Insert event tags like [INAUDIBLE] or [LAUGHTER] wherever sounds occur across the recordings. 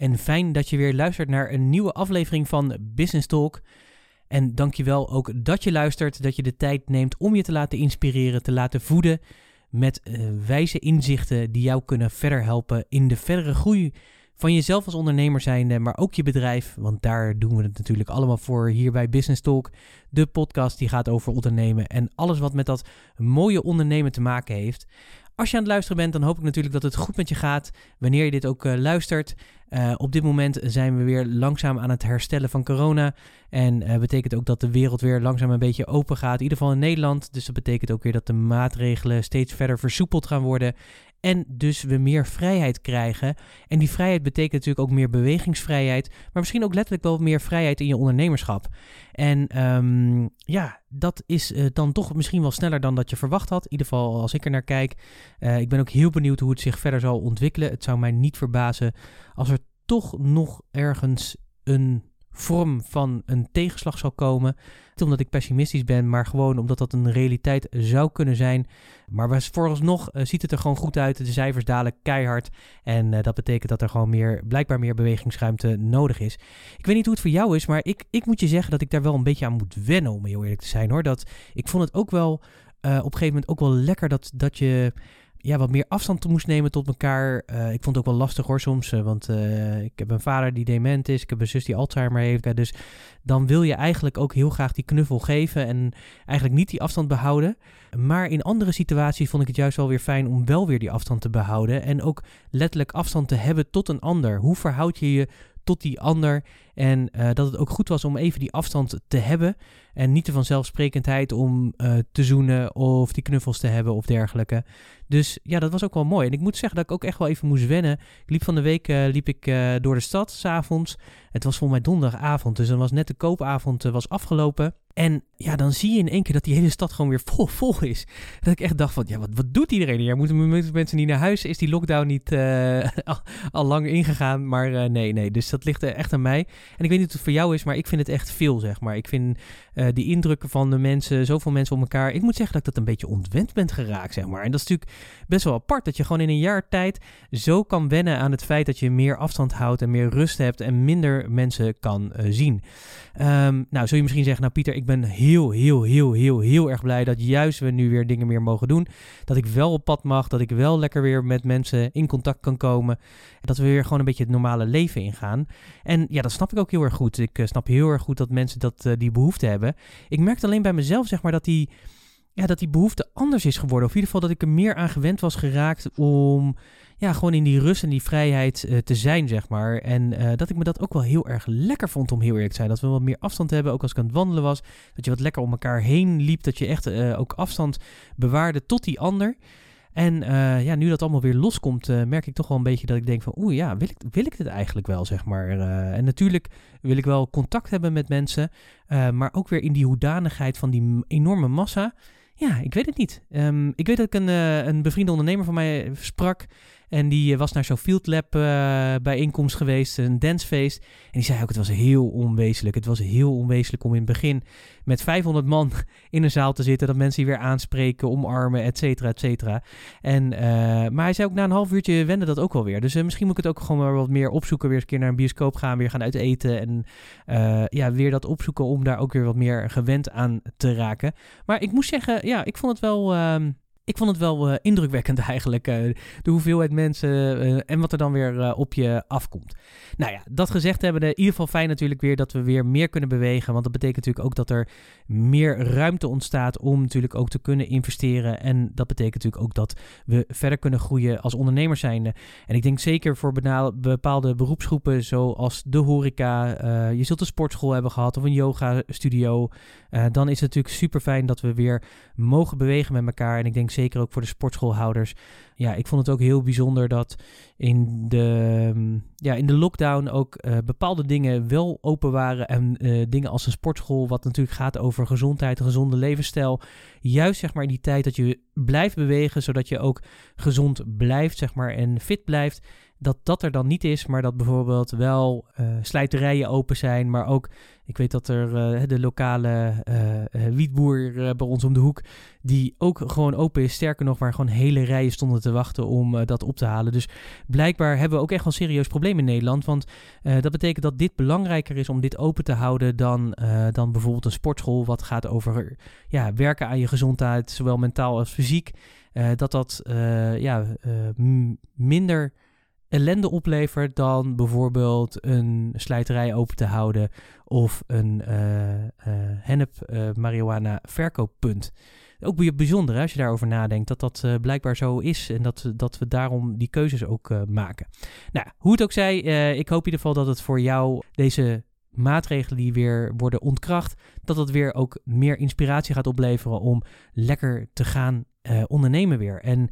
en fijn dat je weer luistert naar een nieuwe aflevering van Business Talk. En dankjewel ook dat je luistert, dat je de tijd neemt om je te laten inspireren, te laten voeden met uh, wijze inzichten die jou kunnen verder helpen in de verdere groei van jezelf als ondernemer zijnde, maar ook je bedrijf. Want daar doen we het natuurlijk allemaal voor hier bij Business Talk. De podcast die gaat over ondernemen en alles wat met dat mooie ondernemen te maken heeft. Als je aan het luisteren bent, dan hoop ik natuurlijk dat het goed met je gaat. Wanneer je dit ook uh, luistert. Uh, op dit moment zijn we weer langzaam aan het herstellen van corona. En uh, betekent ook dat de wereld weer langzaam een beetje open gaat. In ieder geval in Nederland. Dus dat betekent ook weer dat de maatregelen steeds verder versoepeld gaan worden. En dus we meer vrijheid krijgen. En die vrijheid betekent natuurlijk ook meer bewegingsvrijheid. Maar misschien ook letterlijk wel meer vrijheid in je ondernemerschap. En um, ja, dat is uh, dan toch misschien wel sneller dan dat je verwacht had. In ieder geval als ik er naar kijk. Uh, ik ben ook heel benieuwd hoe het zich verder zal ontwikkelen. Het zou mij niet verbazen als er toch nog ergens een vorm van een tegenslag zal komen. Niet omdat ik pessimistisch ben, maar gewoon omdat dat een realiteit zou kunnen zijn. Maar vooralsnog uh, ziet het er gewoon goed uit. De cijfers dalen keihard. En uh, dat betekent dat er gewoon meer, blijkbaar meer bewegingsruimte nodig is. Ik weet niet hoe het voor jou is, maar ik, ik moet je zeggen dat ik daar wel een beetje aan moet wennen, om heel eerlijk te zijn hoor. Dat, ik vond het ook wel uh, op een gegeven moment ook wel lekker dat, dat je ja, wat meer afstand moest nemen tot elkaar. Uh, ik vond het ook wel lastig hoor soms, uh, want uh, ik heb een vader die dement is, ik heb een zus die Alzheimer heeft. Dus dan wil je eigenlijk ook heel graag die knuffel geven en eigenlijk niet die afstand behouden. Maar in andere situaties vond ik het juist wel weer fijn om wel weer die afstand te behouden en ook letterlijk afstand te hebben tot een ander. Hoe verhoud je je tot die ander. En uh, dat het ook goed was om even die afstand te hebben. En niet de vanzelfsprekendheid om uh, te zoenen of die knuffels te hebben of dergelijke. Dus ja, dat was ook wel mooi. En ik moet zeggen dat ik ook echt wel even moest wennen. Ik liep van de week uh, liep ik door de stad, s'avonds. Het was volgens mij donderdagavond, dus dan was net de koopavond was afgelopen. En ja, dan zie je in één keer dat die hele stad gewoon weer vol, vol is. Dat ik echt dacht van, ja, wat, wat doet iedereen hier? Moeten mensen niet naar huis? Is die lockdown niet uh, [LAUGHS] al, al, lang ingegaan? Maar uh, nee, nee. Dus dat ligt echt aan mij. En ik weet niet of het voor jou is, maar ik vind het echt veel, zeg maar. Ik vind uh, die indrukken van de mensen, zoveel mensen om elkaar. Ik moet zeggen dat ik dat een beetje ontwend ben geraakt, zeg maar. En dat is natuurlijk best wel apart, dat je gewoon in een jaar tijd zo kan wennen aan het feit dat je meer afstand houdt en meer rust hebt en minder mensen kan zien. Um, nou, zul je misschien zeggen, nou Pieter, ik ben heel, heel, heel, heel, heel erg blij dat juist we nu weer dingen meer mogen doen. Dat ik wel op pad mag, dat ik wel lekker weer met mensen in contact kan komen. Dat we weer gewoon een beetje het normale leven ingaan. En ja, dat snap ik ook heel erg goed. Ik uh, snap heel erg goed dat mensen dat, uh, die behoefte hebben. Ik merkte alleen bij mezelf, zeg maar, dat die, ja, dat die behoefte anders is geworden. Of in ieder geval dat ik er meer aan gewend was geraakt om ja, gewoon in die rust en die vrijheid uh, te zijn, zeg maar. En uh, dat ik me dat ook wel heel erg lekker vond om heel eerlijk te zijn. Dat we wat meer afstand hebben, ook als ik aan het wandelen was. Dat je wat lekker om elkaar heen liep. Dat je echt uh, ook afstand bewaarde tot die ander. En ja, nu dat allemaal weer loskomt, merk ik toch wel een beetje dat ik denk van... Oeh ja, wil ik, wil ik dit eigenlijk wel, zeg maar. en natuurlijk wil ik wel contact hebben met mensen. maar ook weer in die hoedanigheid van die enorme massa... Ja, ik weet het niet. Um, ik weet dat ik een, uh, een bevriende ondernemer van mij sprak. En die was naar zo'n Field Lab uh, bijeenkomst geweest, een dancefeest. En die zei ook, het was heel onwezenlijk. Het was heel onwezenlijk om in het begin met 500 man [LAUGHS] in een zaal te zitten. Dat mensen die weer aanspreken, omarmen, et cetera, et cetera. En, uh, maar hij zei ook, na een half uurtje wende dat ook wel weer. Dus misschien moet ik het ook gewoon maar wat meer opzoeken. Weer eens een keer naar een bioscoop gaan, weer gaan uit eten. En ja, weer dat opzoeken om daar ook weer wat meer gewend aan te raken. Maar ik moest zeggen, ja, ik vond het wel... ik vond het wel uh, indrukwekkend [LAUGHS] eigenlijk, uh, de hoeveelheid mensen uh, en wat er dan weer op je afkomt. Nou ja, dat gezegd hebben in ieder geval fijn natuurlijk weer dat we weer meer kunnen bewegen, want dat betekent natuurlijk ook dat er meer ruimte ontstaat om natuurlijk ook te kunnen investeren en dat betekent natuurlijk ook dat we verder kunnen groeien als ondernemers zijnde. En ik denk zeker voor bepaalde beroepsgroepen zoals de horeca, je zult een sportschool hebben gehad of een yoga studio, dan is het natuurlijk super fijn dat we weer mogen bewegen met elkaar en ik denk ook voor de sportschoolhouders. Ja, ik vond het ook heel bijzonder dat in de, mm, ja, in de lockdown ook uh, bepaalde dingen wel open waren. En uh, dingen als een sportschool, wat natuurlijk gaat over gezondheid, gezonde levensstijl. Juist zeg maar in die tijd dat je blijft bewegen, zodat je ook gezond blijft zeg maar, en fit blijft dat dat er dan niet is, maar dat bijvoorbeeld wel uh, slijterijen open zijn, maar ook, ik weet dat er uh, de lokale uh, wietboer bij ons om de hoek, die ook gewoon open is, sterker nog, waar gewoon hele rijen stonden te wachten om dat op te halen. Dus blijkbaar hebben we ook echt wel een serieus probleem in Nederland, want dat betekent dat dit belangrijker is om dit open te houden dan, dan bijvoorbeeld een sportschool, wat gaat over ja, werken aan je gezondheid, zowel mentaal als fysiek. dat dat ja, minder ellende oplevert dan bijvoorbeeld een slijterij open te houden of een uh, hennep uh, marihuana verkooppunt. Ook bijzonder hè, als je daarover nadenkt dat dat blijkbaar zo is en dat, dat we daarom die keuzes ook maken. Nou, hoe het ook zij, ik hoop in ieder geval dat het voor jou deze maatregelen die weer worden ontkracht, dat dat weer ook meer inspiratie gaat opleveren om lekker te gaan uh, ondernemen weer. En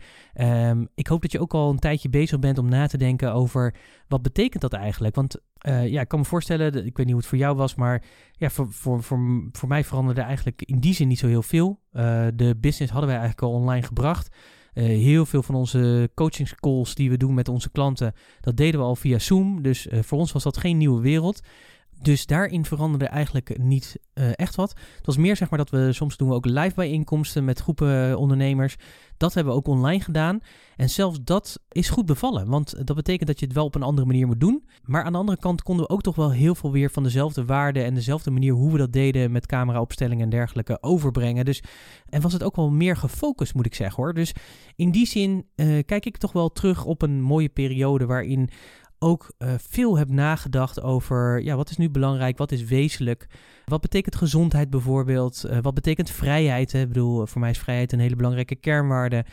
um, ik hoop dat je ook al een tijdje bezig bent om na te denken over wat betekent dat eigenlijk. Want uh, ja, ik kan me voorstellen, ik weet niet hoe het voor jou was, maar ja, voor, voor, voor, voor mij veranderde eigenlijk in die zin niet zo heel veel. Uh, de business hadden wij eigenlijk al online gebracht. heel veel van onze coachingscalls die we doen met onze klanten, dat deden we al via Zoom. Dus voor ons was dat geen nieuwe wereld. Dus daarin veranderde eigenlijk niet uh, echt wat. Het was meer zeg maar dat we soms doen we ook live bijeenkomsten met groepen eh, ondernemers. Dat hebben we ook online gedaan. En zelfs dat is goed bevallen. Want dat betekent dat je het wel op een andere manier moet doen. Maar aan de andere kant konden we ook toch wel heel veel weer van dezelfde waarden en dezelfde manier hoe we dat deden met cameraopstellingen en dergelijke overbrengen. Dus en was het ook wel meer gefocust, moet ik zeggen hoor. Dus in die zin uh, kijk ik toch wel terug op een mooie periode waarin ook uh, veel heb nagedacht over ja, wat is nu belangrijk, wat is wezenlijk. Wat betekent gezondheid bijvoorbeeld? Uh, wat betekent vrijheid? Hè? Ik bedoel, voor mij is vrijheid een hele belangrijke kernwaarde.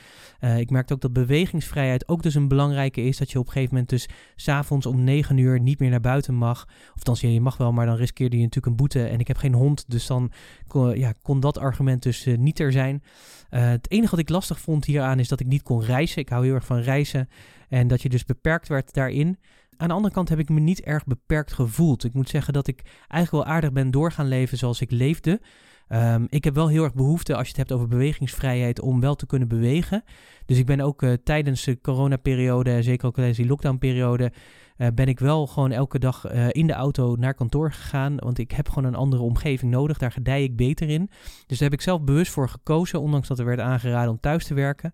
Ik merkte ook dat bewegingsvrijheid ook dus een belangrijke is. Dat je op een gegeven moment dus s'avonds om 9 uur niet meer naar buiten mag. Of dan ja, je mag wel, maar dan riskeerde je natuurlijk een boete. En ik heb geen hond, dus dan kon, ja, kon dat argument dus niet er zijn. het enige wat ik lastig vond hieraan is dat ik niet kon reizen. Ik hou heel erg van reizen. En dat je dus beperkt werd daarin. Aan de andere kant heb ik me niet erg beperkt gevoeld. Ik moet zeggen dat ik eigenlijk wel aardig ben doorgaan leven zoals ik leefde. Um, ik heb wel heel erg behoefte, als je het hebt over bewegingsvrijheid, om wel te kunnen bewegen. Dus ik ben ook uh, tijdens de coronaperiode, zeker ook tijdens die lockdownperiode, uh, ben ik wel gewoon elke dag uh, in de auto naar kantoor gegaan. Want ik heb gewoon een andere omgeving nodig. Daar gedij ik beter in. Dus daar heb ik zelf bewust voor gekozen, ondanks dat er werd aangeraden om thuis te werken.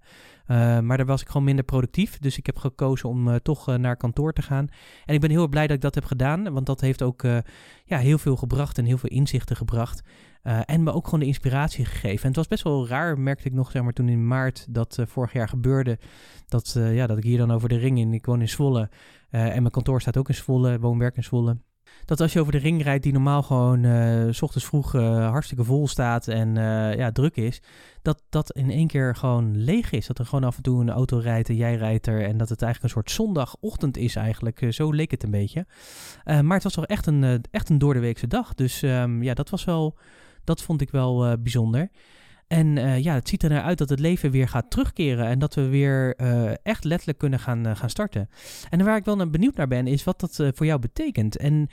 Maar daar was ik gewoon minder productief. Dus ik heb gekozen om toch naar kantoor te gaan. En ik ben heel blij dat ik dat heb gedaan. Want dat heeft ook ja, heel veel gebracht en heel veel inzichten gebracht. En me ook gewoon de inspiratie gegeven. En het was best wel raar, merkte ik nog zeg maar, toen in maart dat vorig jaar gebeurde. Dat, ja, dat ik hier dan over de ring in. Ik woon in Zwolle. en mijn kantoor staat ook in Zwolle, woonwerk in Zwolle dat als je over de ring rijdt die normaal gewoon s ochtends vroeg hartstikke vol staat en ja, druk is, dat dat in één keer gewoon leeg is. Dat er gewoon af en toe een auto rijdt en jij rijdt er en dat het eigenlijk een soort zondagochtend is eigenlijk. zo leek het een beetje. maar het was toch echt een, echt een doordeweekse dag. Dus um, ja, dat was wel, dat vond ik wel bijzonder. En uh, ja, het ziet er naar uit dat het leven weer gaat terugkeren en dat we weer uh, echt letterlijk kunnen gaan, gaan starten. En waar ik wel benieuwd naar ben, is wat dat voor jou betekent. En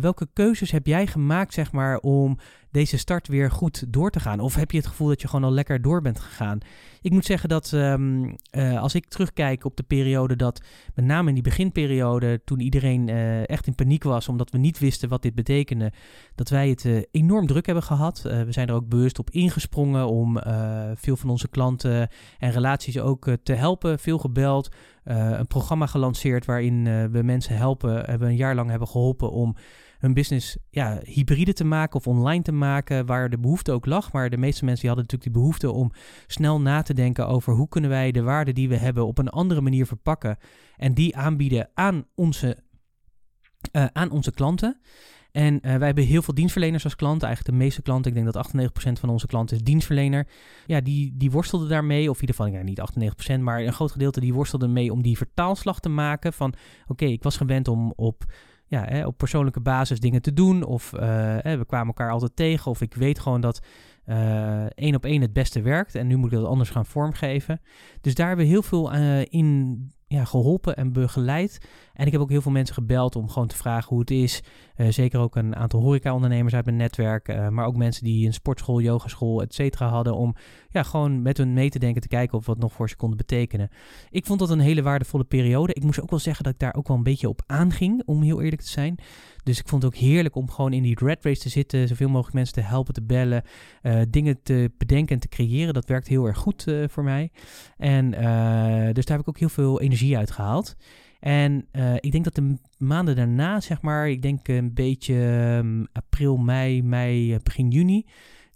welke keuzes heb jij gemaakt, zeg maar, om deze start weer goed door te gaan? Of heb je het gevoel dat je gewoon al lekker door bent gegaan? Ik moet zeggen dat um, uh, als ik terugkijk op de periode dat, met name in die beginperiode, toen iedereen uh, echt in paniek was, omdat we niet wisten wat dit betekende, dat wij het uh, enorm druk hebben gehad. we zijn er ook bewust op ingesprongen om veel van onze klanten en relaties ook te helpen. Veel gebeld, een programma gelanceerd waarin we mensen helpen, hebben een jaar lang hebben geholpen om hun business ja, hybride te maken of online te maken waar de behoefte ook lag. Maar de meeste mensen die hadden natuurlijk die behoefte om snel na te denken over hoe kunnen wij de waarde die we hebben op een andere manier verpakken. En die aanbieden aan onze, uh, aan onze klanten. En uh, wij hebben heel veel dienstverleners als klanten. Eigenlijk de meeste klanten, ik denk dat 98% van onze klanten is dienstverlener. Ja, die, die worstelden daarmee, of in ieder geval, niet 98%, maar een groot gedeelte die worstelde mee om die vertaalslag te maken. Van oké, ik was gewend om op ja, hè, op persoonlijke basis dingen te doen. Of uh, hè, we kwamen elkaar altijd tegen. Of ik weet gewoon dat uh, één op één het beste werkt. En nu moet ik dat anders gaan vormgeven. Dus daar hebben we heel veel uh, in ja, geholpen en begeleid. En ik heb ook heel veel mensen gebeld om gewoon te vragen hoe het is. Uh, zeker ook een aantal horeca-ondernemers uit mijn netwerk. Uh, maar ook mensen die een sportschool, yogaschool, et hadden. Om ja, gewoon met hun mee te denken, te kijken of wat nog voor ze konden betekenen. Ik vond dat een hele waardevolle periode. Ik moest ook wel zeggen dat ik daar ook wel een beetje op aanging, om heel eerlijk te zijn. Dus ik vond het ook heerlijk om gewoon in die red race te zitten. Zoveel mogelijk mensen te helpen, te bellen. Uh, dingen te bedenken en te creëren. Dat werkt heel erg goed voor mij. En dus daar heb ik ook heel veel energie uit gehaald. En uh, ik denk dat de maanden daarna, zeg maar, ik denk een beetje um, april, mei, mei, eh, begin juni.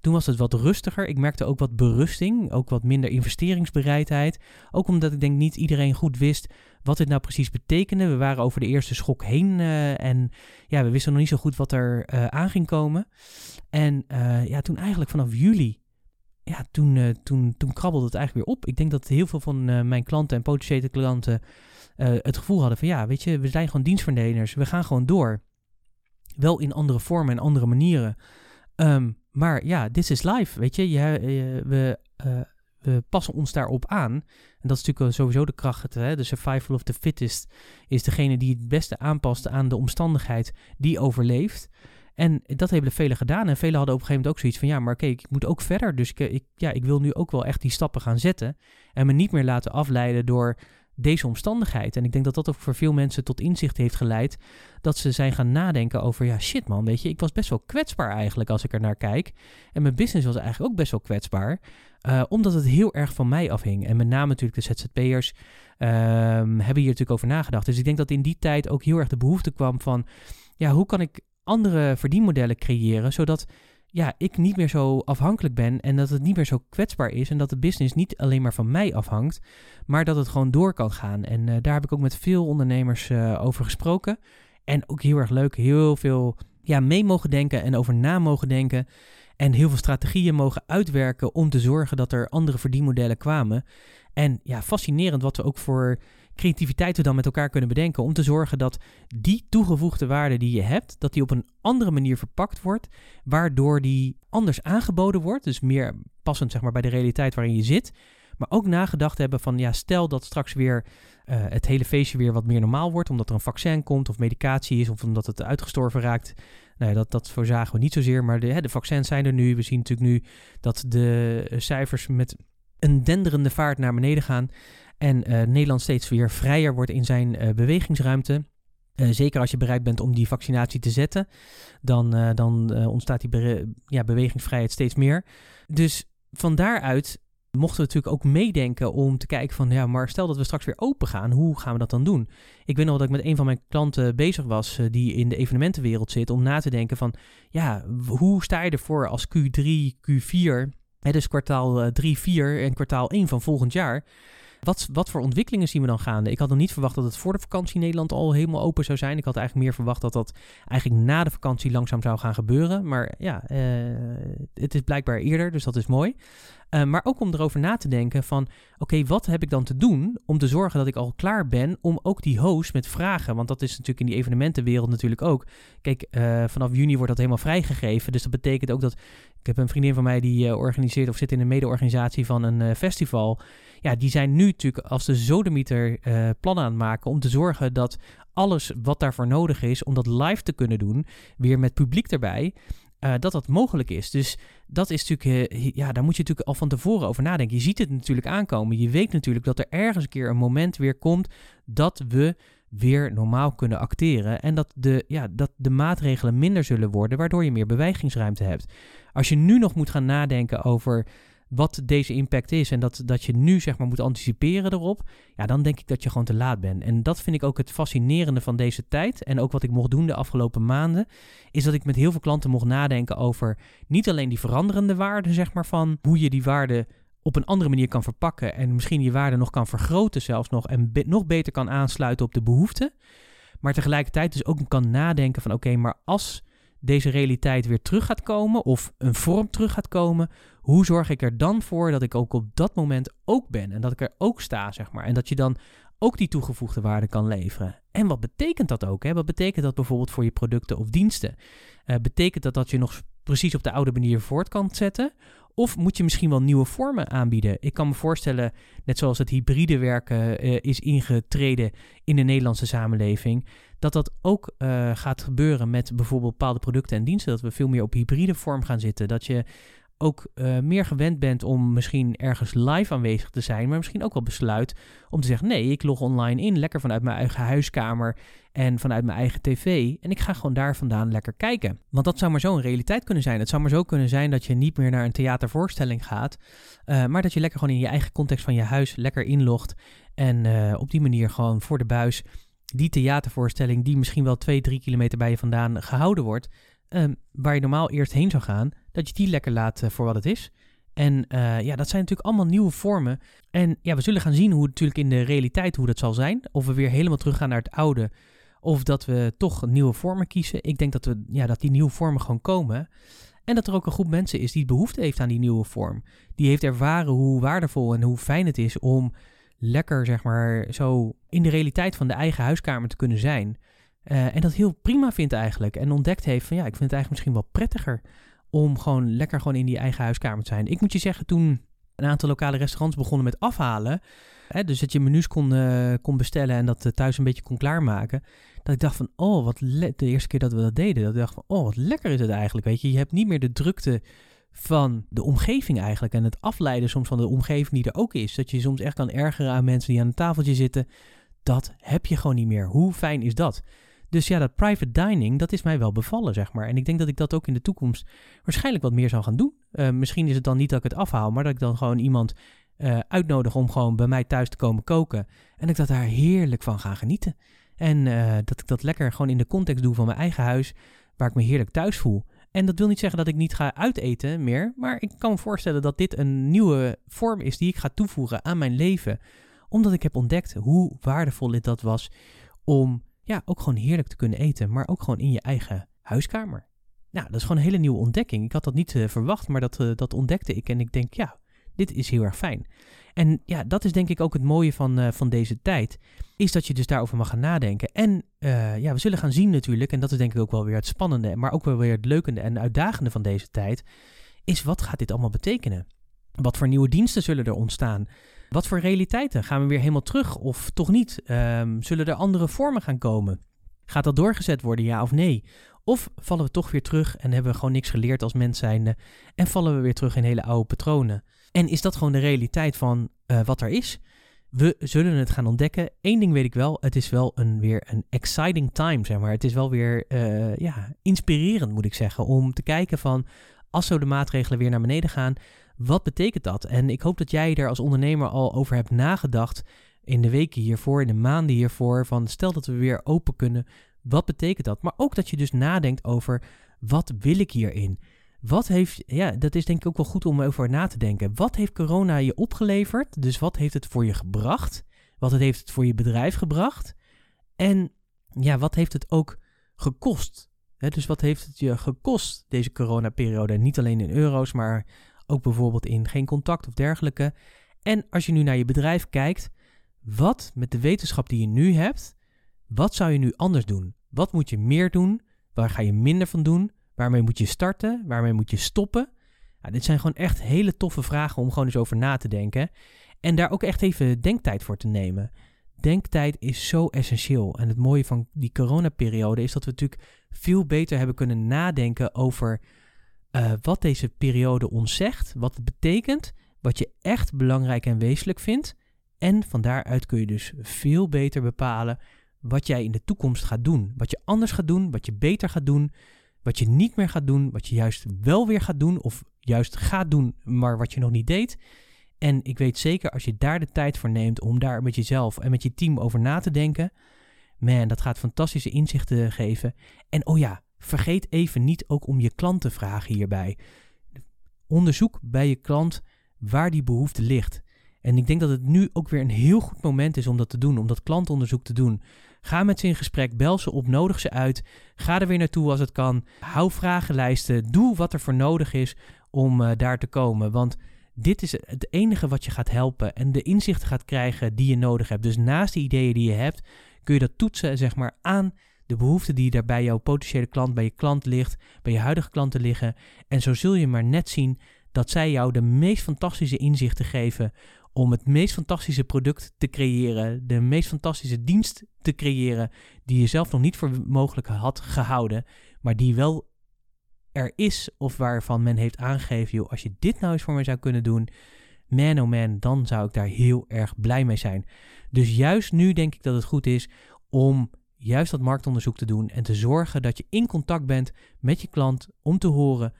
Toen was het wat rustiger. Ik merkte ook wat berusting, ook wat minder investeringsbereidheid. Ook omdat ik denk niet iedereen goed wist wat dit nou precies betekende. We waren over de eerste schok heen uh, en ja, we wisten nog niet zo goed wat er uh, aan ging komen. En ja, toen eigenlijk vanaf juli, ja, toen, toen, toen krabbelde het eigenlijk weer op. Ik denk dat heel veel van mijn klanten en potentiële klanten uh, het gevoel hadden van ja, weet je, we zijn gewoon dienstverleners, we gaan gewoon door. Wel in andere vormen en andere manieren. Um, maar ja, this is life, weet je. we, we passen ons daarop aan. En dat is natuurlijk sowieso de kracht. Hè? De survival of the fittest is degene die het beste aanpast aan de omstandigheid die overleeft. En dat hebben velen gedaan. En velen hadden op een gegeven moment ook zoiets van: ja, maar kijk, ik moet ook verder. Dus ik, ik, ja, ik wil nu ook wel echt die stappen gaan zetten. En me niet meer laten afleiden door deze omstandigheid. En ik denk dat dat ook voor veel mensen tot inzicht heeft geleid. Dat ze zijn gaan nadenken over, ja shit man, weet je, ik was best wel kwetsbaar eigenlijk als ik er naar kijk. En mijn business was eigenlijk ook best wel kwetsbaar. Uh, omdat het heel erg van mij afhing. En met name natuurlijk de ZZP'ers um, hebben hier natuurlijk over nagedacht. Dus ik denk dat in die tijd ook heel erg de behoefte kwam van, ja, hoe kan ik andere verdienmodellen creëren, zodat ja, ik niet meer zo afhankelijk ben en dat het niet meer zo kwetsbaar is en dat de business niet alleen maar van mij afhangt, maar dat het gewoon door kan gaan. En uh, daar heb ik ook met veel ondernemers uh, over gesproken. En ook heel erg leuk, heel veel ja, mee mogen denken en over na mogen denken. En heel veel strategieën mogen uitwerken om te zorgen dat er andere verdienmodellen kwamen. En ja, fascinerend wat we ook voor creativiteit we dan met elkaar kunnen bedenken om te zorgen dat die toegevoegde waarde die je hebt, dat die op een andere manier verpakt wordt, waardoor die anders aangeboden wordt, dus meer passend zeg maar bij de realiteit waarin je zit, maar ook nagedacht hebben van ja, stel dat straks weer uh, het hele feestje weer wat meer normaal wordt, omdat er een vaccin komt of medicatie is of omdat het uitgestorven raakt. Nou ja, dat, dat voorzagen we niet zozeer, maar hè, de vaccins zijn er nu. We zien natuurlijk nu dat de cijfers met een denderende vaart naar beneden gaan. En uh, Nederland steeds weer vrijer wordt in zijn uh, bewegingsruimte. Uh, zeker als je bereid bent om die vaccinatie te zetten, dan, dan ontstaat die ja, bewegingsvrijheid steeds meer. Dus van daaruit mochten we natuurlijk ook meedenken om te kijken van, ja, maar stel dat we straks weer open gaan, hoe gaan we dat dan doen? Ik weet nog dat ik met een van mijn klanten bezig was, die in de evenementenwereld zit, om na te denken van, ja, hoe sta je ervoor als Q3, Q4, hè, dus kwartaal 3, 4 en kwartaal 1 van volgend jaar? Wat, wat voor ontwikkelingen zien we dan gaande? Ik had nog niet verwacht dat het voor de vakantie Nederland al helemaal open zou zijn. Ik had eigenlijk meer verwacht dat dat eigenlijk na de vakantie langzaam zou gaan gebeuren. Maar ja, uh, het is blijkbaar eerder, dus dat is mooi. Uh, maar ook om erover na te denken van, oké, wat heb ik dan te doen om te zorgen dat ik al klaar ben om ook die host met vragen, want dat is natuurlijk in die evenementenwereld natuurlijk ook. Kijk, uh, vanaf juni wordt dat helemaal vrijgegeven, dus dat betekent ook dat, ik heb een vriendin van mij die organiseert of zit in een mede-organisatie van een festival. Ja, die zijn nu natuurlijk als de zodemieter plannen aan het maken om te zorgen dat alles wat daarvoor nodig is om dat live te kunnen doen, weer met publiek erbij, uh, dat dat mogelijk is. Dus dat is natuurlijk, uh, ja, daar moet je natuurlijk al van tevoren over nadenken. Je ziet het natuurlijk aankomen. Je weet natuurlijk dat er ergens een keer een moment weer komt dat we weer normaal kunnen acteren. En dat de, ja, dat de maatregelen minder zullen worden, waardoor je meer bewegingsruimte hebt. Als je nu nog moet gaan nadenken over wat deze impact is en dat, dat je nu zeg maar moet anticiperen erop, ja, dan denk ik dat je gewoon te laat bent. En dat vind ik ook het fascinerende van deze tijd en ook wat ik mocht doen de afgelopen maanden, is dat ik met heel veel klanten mocht nadenken over niet alleen die veranderende waarden, zeg maar, van hoe je die waarden op een andere manier kan verpakken en misschien je waarde nog kan vergroten zelfs nog en nog beter kan aansluiten op de behoeften, maar tegelijkertijd dus ook kan nadenken van oké, maar als deze realiteit weer terug gaat komen of een vorm terug gaat komen, hoe zorg ik er dan voor dat ik ook op dat moment ook ben en dat ik er ook sta, zeg maar. En dat je dan ook die toegevoegde waarde kan leveren. En wat betekent dat ook? Hè? Wat betekent dat bijvoorbeeld voor je producten of diensten? Uh, betekent dat dat je nog precies op de oude manier voort kan zetten? Of moet je misschien wel nieuwe vormen aanbieden? Ik kan me voorstellen, net zoals het hybride werken uh, is ingetreden in de Nederlandse samenleving, dat dat ook uh, gaat gebeuren met bijvoorbeeld bepaalde producten en diensten. Dat we veel meer op hybride vorm gaan zitten. Dat je ook uh, meer gewend bent om misschien ergens live aanwezig te zijn, maar misschien ook wel besluit om te zeggen: nee, ik log online in, lekker vanuit mijn eigen huiskamer en vanuit mijn eigen tv. En ik ga gewoon daar vandaan lekker kijken. Want dat zou maar zo een realiteit kunnen zijn. Het zou maar zo kunnen zijn dat je niet meer naar een theatervoorstelling gaat, uh, maar dat je lekker gewoon in je eigen context van je huis lekker inlogt en uh, op die manier gewoon voor de buis die theatervoorstelling, die misschien wel twee, drie kilometer bij je vandaan gehouden wordt, um, waar je normaal eerst heen zou gaan, dat je die lekker laat uh, voor wat het is. En uh, ja, dat zijn natuurlijk allemaal nieuwe vormen. En ja, we zullen gaan zien hoe natuurlijk in de realiteit hoe dat zal zijn. Of we weer helemaal teruggaan naar het oude. Of dat we toch nieuwe vormen kiezen. Ik denk dat, we, ja, dat die nieuwe vormen gewoon komen. En dat er ook een groep mensen is die behoefte heeft aan die nieuwe vorm. Die heeft ervaren hoe waardevol en hoe fijn het is om lekker, zeg maar, zo in de realiteit van de eigen huiskamer te kunnen zijn. Uh, en dat heel prima vindt eigenlijk. En ontdekt heeft van ja, ik vind het eigenlijk misschien wel prettiger om gewoon lekker gewoon in die eigen huiskamer te zijn. Ik moet je zeggen, toen een aantal lokale restaurants begonnen met afhalen, hè, dus dat je menus kon, uh, kon bestellen en dat uh, thuis een beetje kon klaarmaken, dat ik dacht van, oh, wat de eerste keer dat we dat deden, dat ik dacht van, oh, wat lekker is het eigenlijk, weet je. Je hebt niet meer de drukte van de omgeving eigenlijk en het afleiden soms van de omgeving die er ook is. Dat je soms echt kan ergeren aan mensen die aan een tafeltje zitten. Dat heb je gewoon niet meer. Hoe fijn is dat? Dus ja, dat private dining, dat is mij wel bevallen, zeg maar. En ik denk dat ik dat ook in de toekomst waarschijnlijk wat meer zal gaan doen. Uh, misschien is het dan niet dat ik het afhaal, maar dat ik dan gewoon iemand uh, uitnodig om gewoon bij mij thuis te komen koken. En ik dat daar heerlijk van ga genieten. En uh, dat ik dat lekker gewoon in de context doe van mijn eigen huis, waar ik me heerlijk thuis voel. En dat wil niet zeggen dat ik niet ga uiteten meer, maar ik kan me voorstellen dat dit een nieuwe vorm is die ik ga toevoegen aan mijn leven. Omdat ik heb ontdekt hoe waardevol dit dat was om ja, ook gewoon heerlijk te kunnen eten, maar ook gewoon in je eigen huiskamer. Nou, dat is gewoon een hele nieuwe ontdekking. Ik had dat niet uh, verwacht, maar dat, uh, dat ontdekte ik en ik denk, ja, dit is heel erg fijn. En ja, dat is denk ik ook het mooie van, uh, van deze tijd, is dat je dus daarover mag gaan nadenken. En ja, we zullen gaan zien natuurlijk, en dat is denk ik ook wel weer het spannende, maar ook wel weer het leukende en uitdagende van deze tijd, is wat gaat dit allemaal betekenen? Wat voor nieuwe diensten zullen er ontstaan? Wat voor realiteiten? Gaan we weer helemaal terug of toch niet? Um, zullen er andere vormen gaan komen? Gaat dat doorgezet worden, ja of nee? Of vallen we toch weer terug en hebben we gewoon niks geleerd als mens zijnde en vallen we weer terug in hele oude patronen? En is dat gewoon de realiteit van uh, wat er is? We zullen het gaan ontdekken. Eén ding weet ik wel, het is wel een, weer een exciting time, zeg maar. Het is wel weer uh, ja, inspirerend, moet ik zeggen, om te kijken van als zo de maatregelen weer naar beneden gaan, wat betekent dat? En ik hoop dat jij er als ondernemer al over hebt nagedacht in de weken hiervoor, in de maanden hiervoor, van stel dat we weer open kunnen, wat betekent dat? Maar ook dat je dus nadenkt over wat wil ik hierin? Wat heeft, ja, dat is denk ik ook wel goed om over na te denken. Wat heeft corona je opgeleverd? Dus wat heeft het voor je gebracht? Wat heeft het voor je bedrijf gebracht? En ja, wat heeft het ook gekost? dus wat heeft het je gekost, deze coronaperiode? Niet alleen in euro's, maar ook bijvoorbeeld in geen contact of dergelijke. En als je nu naar je bedrijf kijkt, wat met de wetenschap die je nu hebt, wat zou je nu anders doen? Wat moet je meer doen? Waar ga je minder van doen? Waarmee moet je starten? Waarmee moet je stoppen? Dit zijn gewoon echt hele toffe vragen om gewoon eens over na te denken. En daar ook echt even denktijd voor te nemen. Denktijd is zo essentieel. En het mooie van die coronaperiode is dat we natuurlijk veel beter hebben kunnen nadenken over uh, wat deze periode ons zegt, wat het betekent, wat je echt belangrijk en wezenlijk vindt. En van daaruit kun je dus veel beter bepalen wat jij in de toekomst gaat doen. Wat je anders gaat doen, wat je beter gaat doen, wat je niet meer gaat doen, wat je juist wel weer gaat doen of juist gaat doen, maar wat je nog niet deed. En ik weet zeker, als je daar de tijd voor neemt om daar met jezelf en met je team over na te denken, man, dat gaat fantastische inzichten geven. En oh ja, vergeet even niet ook om je klant te vragen hierbij. Onderzoek bij je klant waar die behoefte ligt. En ik denk dat het nu ook weer een heel goed moment is om dat te doen, om dat klantonderzoek te doen. Ga met ze in gesprek, bel ze op, nodig ze uit. Ga er weer naartoe als het kan. Hou vragenlijsten, doe wat er voor nodig is om uh, daar te komen. Want dit is het enige wat je gaat helpen en de inzichten gaat krijgen die je nodig hebt. Dus naast de ideeën die je hebt, kun je dat toetsen zeg maar, aan de behoeften die daar bij jouw potentiële klant, bij je klant ligt, bij je huidige klanten liggen. En zo zul je maar net zien dat zij jou de meest fantastische inzichten geven om het meest fantastische product te creëren, de meest fantastische dienst te creëren die je zelf nog niet voor mogelijk had gehouden, maar die wel er is of waarvan men heeft aangegeven, joh, als je dit nou eens voor mij zou kunnen doen, man oh man, dan zou ik daar heel erg blij mee zijn. Dus juist nu denk ik dat het goed is om juist dat marktonderzoek te doen en te zorgen dat je in contact bent met je klant om te horen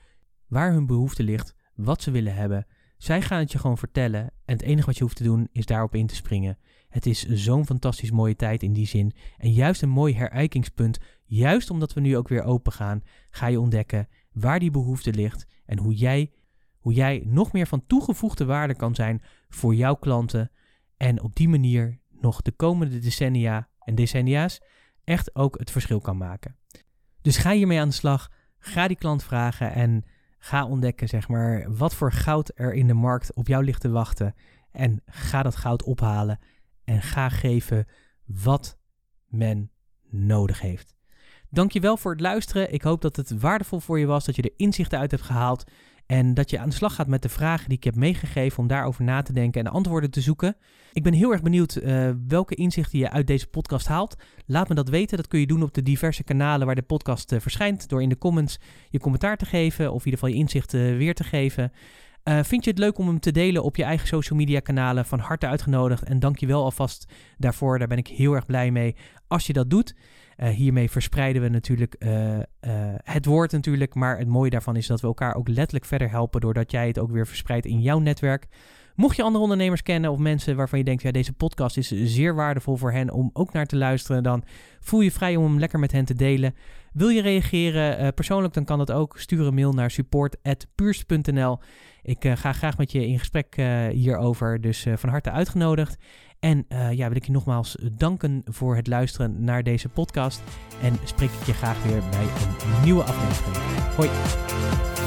waar hun behoefte ligt, wat ze willen hebben. Zij gaan het je gewoon vertellen en het enige wat je hoeft te doen is daarop in te springen. Het is zo'n fantastisch mooie tijd in die zin en juist een mooi herijkingspunt. Juist omdat we nu ook weer open gaan, ga je ontdekken waar die behoefte ligt en hoe jij, hoe jij nog meer van toegevoegde waarde kan zijn voor jouw klanten en op die manier nog de komende decennia en decennia's echt ook het verschil kan maken. Dus ga hiermee aan de slag, ga die klant vragen en ga ontdekken zeg maar wat voor goud er in de markt op jou ligt te wachten en ga dat goud ophalen en ga geven wat men nodig heeft. Dankjewel voor het luisteren. Ik hoop dat het waardevol voor je was, dat je er inzichten uit hebt gehaald. En dat je aan de slag gaat met de vragen die ik heb meegegeven om daarover na te denken en antwoorden te zoeken. Ik ben heel erg benieuwd uh, welke inzichten je uit deze podcast haalt. Laat me dat weten. Dat kun je doen op de diverse kanalen waar de podcast uh, verschijnt. Door in de comments je commentaar te geven of in ieder geval je inzichten weer te geven. Uh, vind je het leuk om hem te delen op je eigen social media kanalen? Van harte uitgenodigd en dank je wel alvast daarvoor. Daar ben ik heel erg blij mee als je dat doet. Uh, hiermee verspreiden we natuurlijk uh, het woord natuurlijk. Maar het mooie daarvan is dat we elkaar ook letterlijk verder helpen. Doordat jij het ook weer verspreidt in jouw netwerk. Mocht je andere ondernemers kennen of mensen waarvan je denkt, ja, deze podcast is zeer waardevol voor hen om ook naar te luisteren, dan voel je vrij om hem lekker met hen te delen. Wil je reageren persoonlijk, dan kan dat ook. Stuur een mail naar support.puurs.nl. Ik ga graag met je in gesprek hierover, dus van harte uitgenodigd. En ja, wil ik je nogmaals danken voor het luisteren naar deze podcast. En spreek ik je graag weer bij een nieuwe aflevering. Hoi.